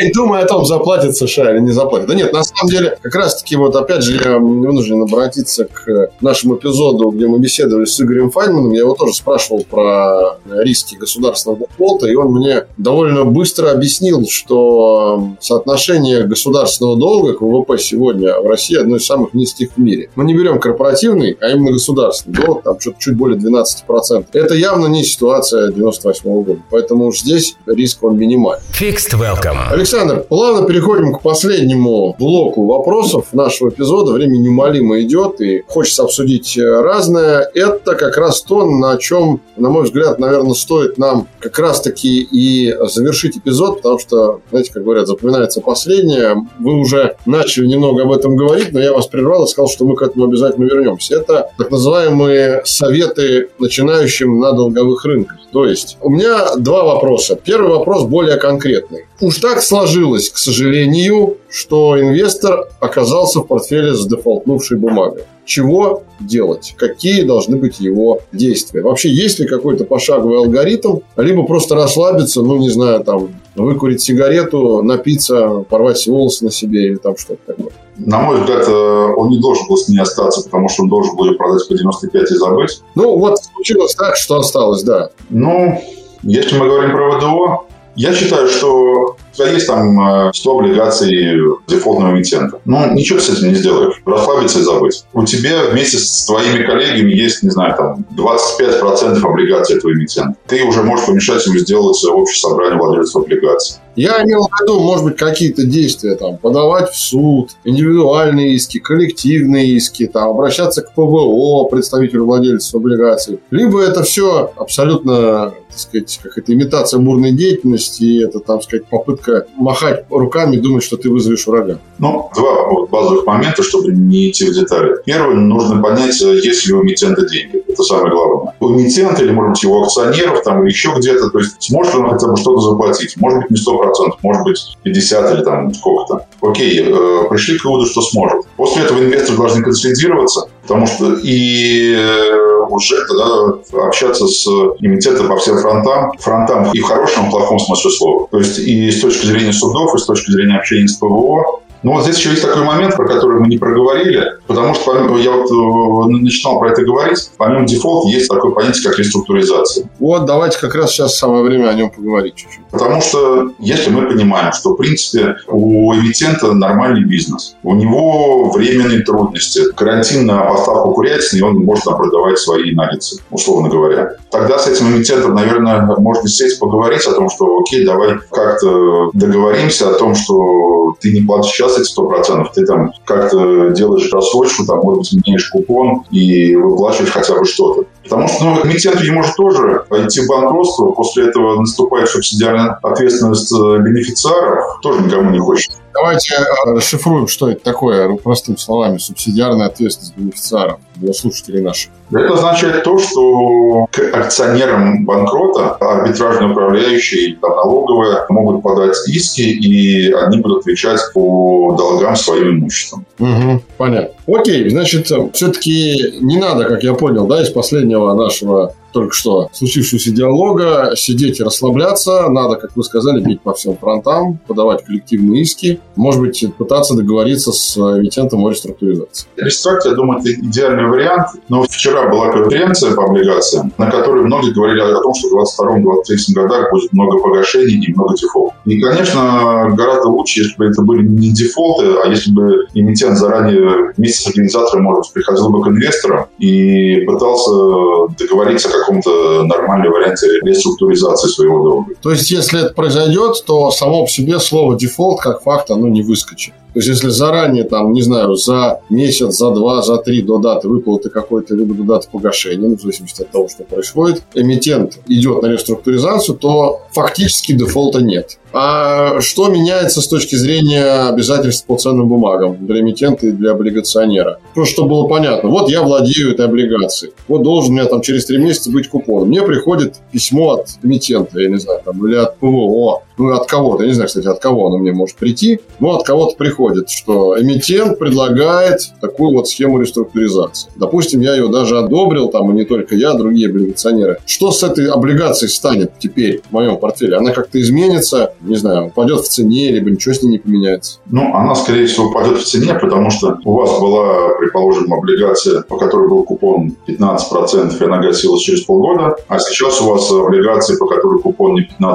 И думаю о том, заплатит США или не заплатит. Да нет, на самом деле, как раз-таки вот опять же я вынужден обратиться к нашему эпизоду, где мы беседовали с Игорем Файнманом. Я его тоже спрашивал про риски государственного дефолта, и он мне довольно быстро объяснил, что соотношение государственного долга к ВВП сегодня в России одно из самых низких в мире. Мы не берем корпоративный, а именно государственный долг, там что-то чуть более 12%. Это явно не ситуация 98 -го года. Поэтому уж здесь риск он минимален. Fixed welcome. Александр, плавно переходим к последнему блоку вопросов нашего эпизода. Время неумолимо идет, и хочется обсудить разное. Это как раз то, на чем, на мой взгляд, наверное, стоит нам как раз-таки и завершить эпизод, потому что, знаете, как говорят, запоминается последнее. Вы уже начали немного об этом говорить, но я вас прервал и сказал, что мы к этому обязательно вернемся. Это так называемые советы начинающим на долговых рынках. То есть у меня два вопроса. Первый вопрос более конкретный. Уж так сложилось, к сожалению, что инвестор оказался в портфеле с дефолтнувшей бумагой. Чего делать? Какие должны быть его действия? Вообще, есть ли какой-то пошаговый алгоритм? Либо просто расслабиться, ну, не знаю, там, выкурить сигарету, напиться, порвать волосы на себе или там что-то такое? На мой взгляд, э, он не должен был с ней остаться, потому что он должен был ее продать по 95 и забыть. Ну, вот случилось так, что осталось, да. Ну, если мы говорим про ВДО, я считаю, что у тебя есть там 100 э, облигаций дефолтного эмитента. Ну, ничего с этим не сделаешь. Расслабиться и забыть. У тебя вместе с твоими коллегами есть, не знаю, там 25% облигаций этого эмитента. Ты уже можешь помешать ему сделать общее собрание владельцев облигаций. Я имел в виду, может быть, какие-то действия, там, подавать в суд, индивидуальные иски, коллективные иски, там, обращаться к ПВО, представителю владельцев облигаций. Либо это все абсолютно, так сказать, как это имитация бурной деятельности, и это, там, сказать, попытка махать руками и думать, что ты вызовешь врага. Ну, два вот базовых момента, чтобы не идти в детали. Первое, нужно понять, есть ли у эмитента деньги. Это самое главное. У эмитента или, может быть, его акционеров там, или еще где-то, то есть сможет он хотя бы что-то заплатить. Может быть, не 100%, может быть, 50 или там сколько-то. Окей, э, пришли к выводу, что сможет. После этого инвесторы должны консолидироваться, потому что и э, уже тогда общаться с эмитентом по всем фронтам, фронтам и в хорошем, и в плохом смысле слова. То есть и с точки зрения судов, и с точки зрения общения с ПВО, но вот здесь еще есть такой момент, про который мы не проговорили, потому что я вот э, начинал про это говорить. Помимо дефолта есть такое понятие, как реструктуризация. Вот, давайте как раз сейчас самое время о нем поговорить чуть-чуть. Потому что если мы понимаем, что, в принципе, у эмитента нормальный бизнес, у него временные трудности, карантин на поставку курятины, и он может там продавать свои наггетсы, условно говоря. Тогда с этим эмитентом, наверное, можно сесть поговорить о том, что окей, давай как-то договоримся о том, что ты не платишь сейчас эти 100%, ты там как-то делаешь рассрочку, там, может быть, меняешь купон и выплачиваешь хотя бы что-то. Потому что ну, эмитент ведь может тоже пойти в банкротство, после этого наступает субсидиарная ответственность э, бенефициаров, тоже никому не хочется. Давайте э, расшифруем, что это такое, простыми словами, субсидиарная ответственность бенефициаров для слушателей наших. Это означает то, что к акционерам банкрота арбитражные управляющие, там, налоговые могут подать иски, и они будут отвечать по долгам своим имуществом. Угу, понятно. Окей, значит, э, все-таки не надо, как я понял, да, из последнего нашего только что случившегося диалога, сидеть и расслабляться. Надо, как вы сказали, бить по всем фронтам, подавать коллективные иски. Может быть, пытаться договориться с эмитентом о реструктуризации. Реструктуризация, я думаю, это идеальный вариант. Но вчера была конференция по облигациям, на которой многие говорили о том, что в 2022-2023 годах будет много погашений и много дефолтов. И, конечно, гораздо лучше, если бы это были не дефолты, а если бы эмитент заранее вместе с организатором, может быть, приходил бы к инвесторам и пытался договориться каком-то нормальном варианте реструктуризации своего долга. То есть, если это произойдет, то само по себе слово дефолт как факт, оно не выскочит. То есть, если заранее, там, не знаю, за месяц, за два, за три до даты выплаты какой-то, либо до даты погашения, ну, в зависимости от того, что происходит, эмитент идет на реструктуризацию, то фактически дефолта нет. А что меняется с точки зрения обязательств по ценным бумагам для эмитента и для облигационера? Просто чтобы было понятно. Вот я владею этой облигацией. Вот должен у меня там через три месяца быть купон. Мне приходит письмо от эмитента, я не знаю, там, или от ПВО ну, от кого-то, я не знаю, кстати, от кого оно мне может прийти, но от кого-то приходит, что эмитент предлагает такую вот схему реструктуризации. Допустим, я ее даже одобрил, там, и не только я, а другие облигационеры. Что с этой облигацией станет теперь в моем портфеле? Она как-то изменится, не знаю, упадет в цене, либо ничего с ней не поменяется? Ну, она, скорее всего, упадет в цене, потому что у вас была, предположим, облигация, по которой был купон 15%, и она гасилась через полгода, а сейчас у вас облигации, по которой купон не 15%,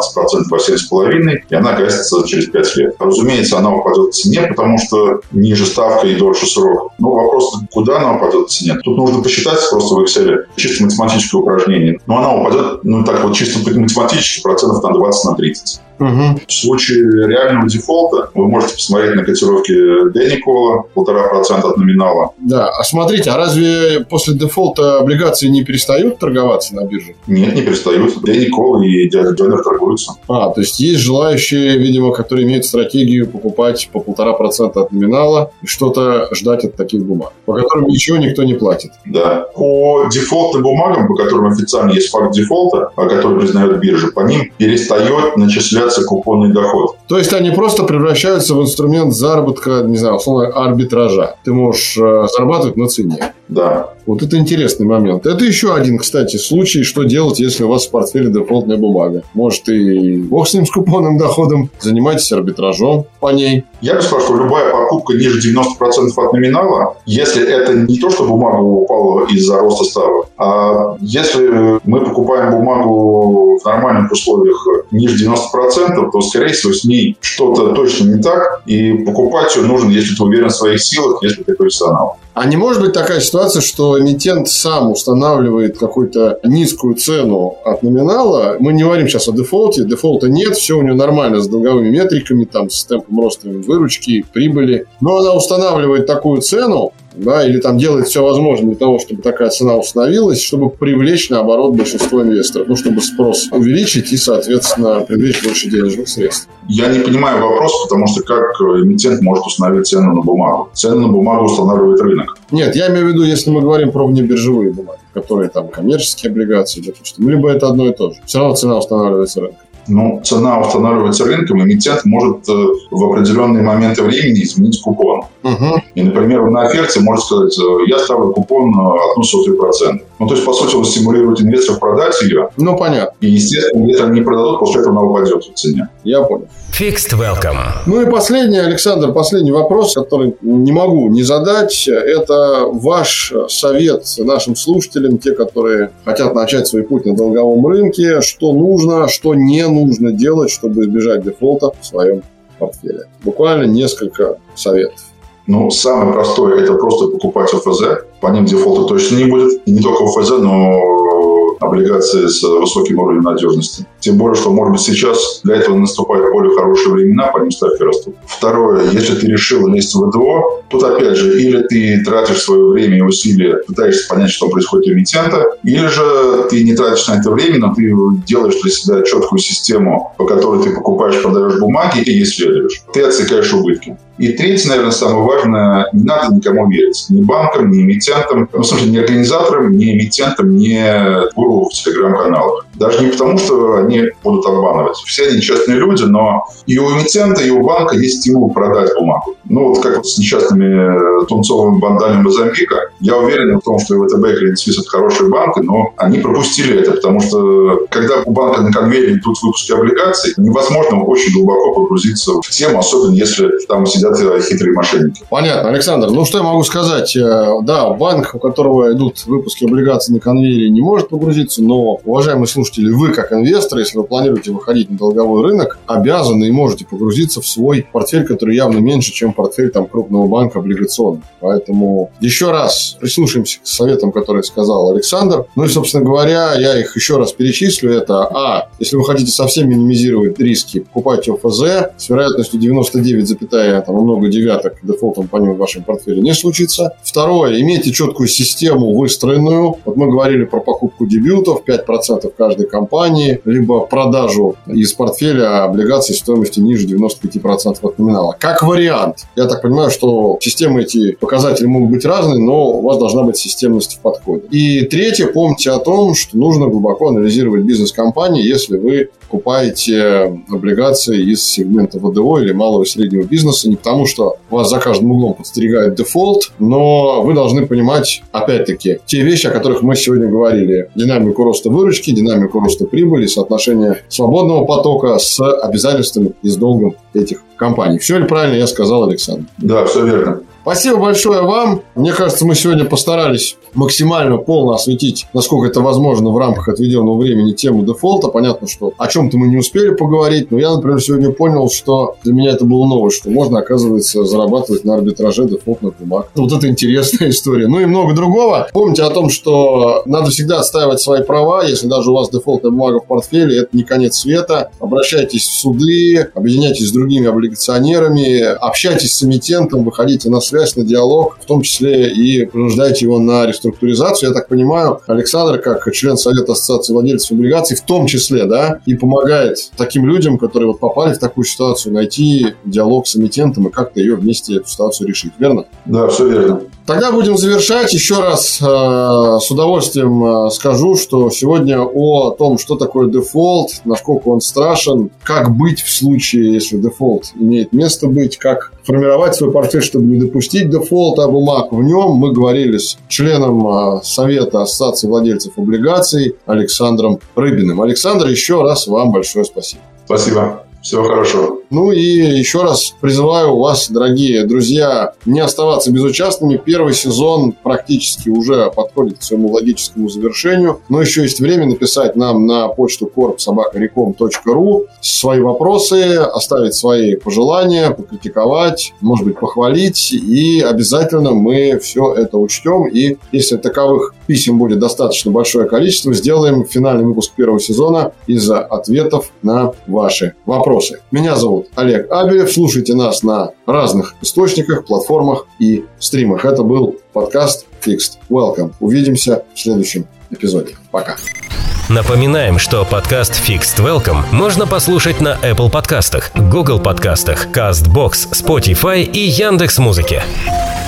а 7,5%, и она гасится через 5 лет. Разумеется, она упадет в цене, потому что ниже ставка и дольше срок. Но вопрос, куда она упадет в цене? Тут нужно посчитать просто в Excel чисто математическое упражнение. Но она упадет, ну так вот чисто математически, процентов на 20 на 30. Угу. В случае реального дефолта вы можете посмотреть на котировки Деникола, полтора процента от номинала. Да, а смотрите, а разве после дефолта облигации не перестают торговаться на бирже? Нет, не перестают. Деникол и дядя Донер торгуются. А, то есть есть желающие, видимо, которые имеют стратегию покупать по полтора процента от номинала и что-то ждать от таких бумаг, по которым ничего никто не платит. Да. По дефолтным бумагам, по которым официально есть факт дефолта, а который признает биржа, по ним перестает начислять начисляться купонный доход. То есть они просто превращаются в инструмент заработка, не знаю, условно, арбитража. Ты можешь э, зарабатывать на цене. Да. Вот это интересный момент. Это еще один, кстати, случай, что делать, если у вас в портфеле дефолтная бумага. Может, и бог с ним с купонным доходом, занимайтесь арбитражом по ней. Я бы сказал, что любая покупка ниже 90% от номинала, если это не то, что бумага упала из-за роста ставок, а если мы покупаем бумагу в нормальных условиях ниже 90%, то, скорее всего, с ней что-то точно не так, и покупать ее нужно, если ты уверен в своих силах, если ты профессионал. А не может быть такая ситуация, что эмитент сам устанавливает какую-то низкую цену от номинала? Мы не говорим сейчас о дефолте. Дефолта нет, все у него нормально с долговыми метриками, там, с темпом роста выручки, прибыли. Но она устанавливает такую цену, да, или там делает все возможное для того, чтобы такая цена установилась, чтобы привлечь, наоборот, большинство инвесторов, ну, чтобы спрос увеличить и, соответственно, привлечь больше денежных средств. Я не понимаю вопрос, потому что как эмитент может установить цену на бумагу? Цену на бумагу устанавливает рынок. Нет, я имею в виду, если мы говорим про внебиржевые бумаги, которые там коммерческие облигации, допустим, либо это одно и то же. Все равно цена устанавливается рынком. Ну, цена устанавливается рынком, эмитент может э, в определенные моменты времени изменить купон. Угу. И, например, на оферте может сказать, э, я ставлю купон одну сотую процента. Ну, то есть, по сути, он стимулирует инвесторов продать ее. Ну, понятно. И, естественно, если они не продадут, после этого она упадет в цене. Я понял. Fixed Welcome. Ну и последний, Александр, последний вопрос, который не могу не задать. Это ваш совет нашим слушателям, те, которые хотят начать свой путь на долговом рынке, что нужно, что не нужно делать, чтобы избежать дефолта в своем портфеле. Буквально несколько советов. Ну, самое простое – это просто покупать ОФЗ. По ним дефолта точно не будет. И не только ОФЗ, но облигации с высоким уровнем надежности. Тем более, что, может быть, сейчас для этого наступают более хорошие времена, по ним ставки растут. Второе, если ты решил лезть в ВДО, тут опять же, или ты тратишь свое время и усилия, пытаешься понять, что происходит у эмитента, или же ты не тратишь на это время, но ты делаешь для себя четкую систему, по которой ты покупаешь, продаешь бумаги и исследуешь. Ты отсекаешь убытки. И третье, наверное, самое важное, не надо никому верить. Ни банкам, ни эмитентам, ну, в смысле, ни организаторам, ни эмитентам, ни гуру в телеграм-каналах. Даже не потому, что они будут обманывать. Все они честные люди, но и у эмитента, и у банка есть стимул продать бумагу. Ну, вот как вот с несчастными э, тунцовыми бандами Мозамбика. Я уверен в том, что ВТБ и Credit Suisse – это хорошие банки, но они пропустили это, потому что когда у банка на конвейере идут выпуски облигаций, невозможно очень глубоко погрузиться в тему, особенно если там сидят э, хитрые мошенники. Понятно, Александр. Ну, что я могу сказать? Э, да, банк, у которого идут выпуски облигаций на конвейере, не может погрузиться, но, уважаемые слушатели, вы, как инвестор, если вы планируете выходить на долговой рынок, обязаны и можете погрузиться в свой портфель, который явно меньше, чем портфель там, крупного банка облигационный. Поэтому еще раз прислушаемся к советам, которые сказал Александр. Ну и, собственно говоря, я их еще раз перечислю. Это А. Если вы хотите совсем минимизировать риски, покупайте ОФЗ с вероятностью 99, там, много девяток дефолтом по ним в вашем портфеле не случится. Второе. Имейте четкую систему выстроенную. Вот мы говорили про покупку дебютов, 5% каждый каждой компании, либо продажу из портфеля облигаций стоимостью ниже 95% от номинала. Как вариант. Я так понимаю, что системы эти показатели могут быть разные, но у вас должна быть системность в подходе. И третье, помните о том, что нужно глубоко анализировать бизнес компании, если вы покупаете облигации из сегмента ВДО или малого и среднего бизнеса, не потому что вас за каждым углом подстерегает дефолт, но вы должны понимать, опять-таки, те вещи, о которых мы сегодня говорили. Динамику роста выручки, динамику роста прибыли, соотношение свободного потока с обязательствами и с долгом этих компаний. Все ли правильно я сказал, Александр? Да, все верно. Спасибо большое вам. Мне кажется, мы сегодня постарались максимально полно осветить, насколько это возможно в рамках отведенного времени, тему дефолта. Понятно, что о чем-то мы не успели поговорить, но я, например, сегодня понял, что для меня это было новость, что можно, оказывается, зарабатывать на арбитраже дефолтных бумаг. Вот это интересная история. Ну и много другого. Помните о том, что надо всегда отстаивать свои права. Если даже у вас дефолтная бумага в портфеле, это не конец света. Обращайтесь в суды, объединяйтесь с другими облигационерами, общайтесь с эмитентом, выходите на связь связь, на диалог, в том числе и принуждаете его на реструктуризацию. Я так понимаю, Александр, как член Совета Ассоциации владельцев облигаций, в том числе, да, и помогает таким людям, которые вот попали в такую ситуацию, найти диалог с эмитентом и как-то ее вместе эту ситуацию решить. Верно? Да, все верно. Тогда будем завершать. Еще раз э, с удовольствием э, скажу, что сегодня о том, что такое дефолт, насколько он страшен, как быть в случае, если дефолт имеет место быть, как формировать свой портфель, чтобы не допустить дефолта бумаг. В нем мы говорили с членом э, Совета Ассоциации владельцев облигаций Александром Рыбиным. Александр, еще раз вам большое спасибо. Спасибо. Всего хорошего. Ну и еще раз призываю вас, дорогие друзья, не оставаться безучастными. Первый сезон практически уже подходит к своему логическому завершению. Но еще есть время написать нам на почту korp собака recom.ru свои вопросы, оставить свои пожелания, покритиковать, может быть, похвалить. И обязательно мы все это учтем. И если таковых писем будет достаточно большое количество, сделаем финальный выпуск первого сезона из ответов на ваши вопросы. Меня зовут Олег Абелев. Слушайте нас на разных источниках, платформах и стримах. Это был подкаст Fixed Welcome. Увидимся в следующем эпизоде. Пока. Напоминаем, что подкаст Fixed Welcome можно послушать на Apple подкастах, Google подкастах, CastBox, Spotify и Яндекс.Музыке. Музыке.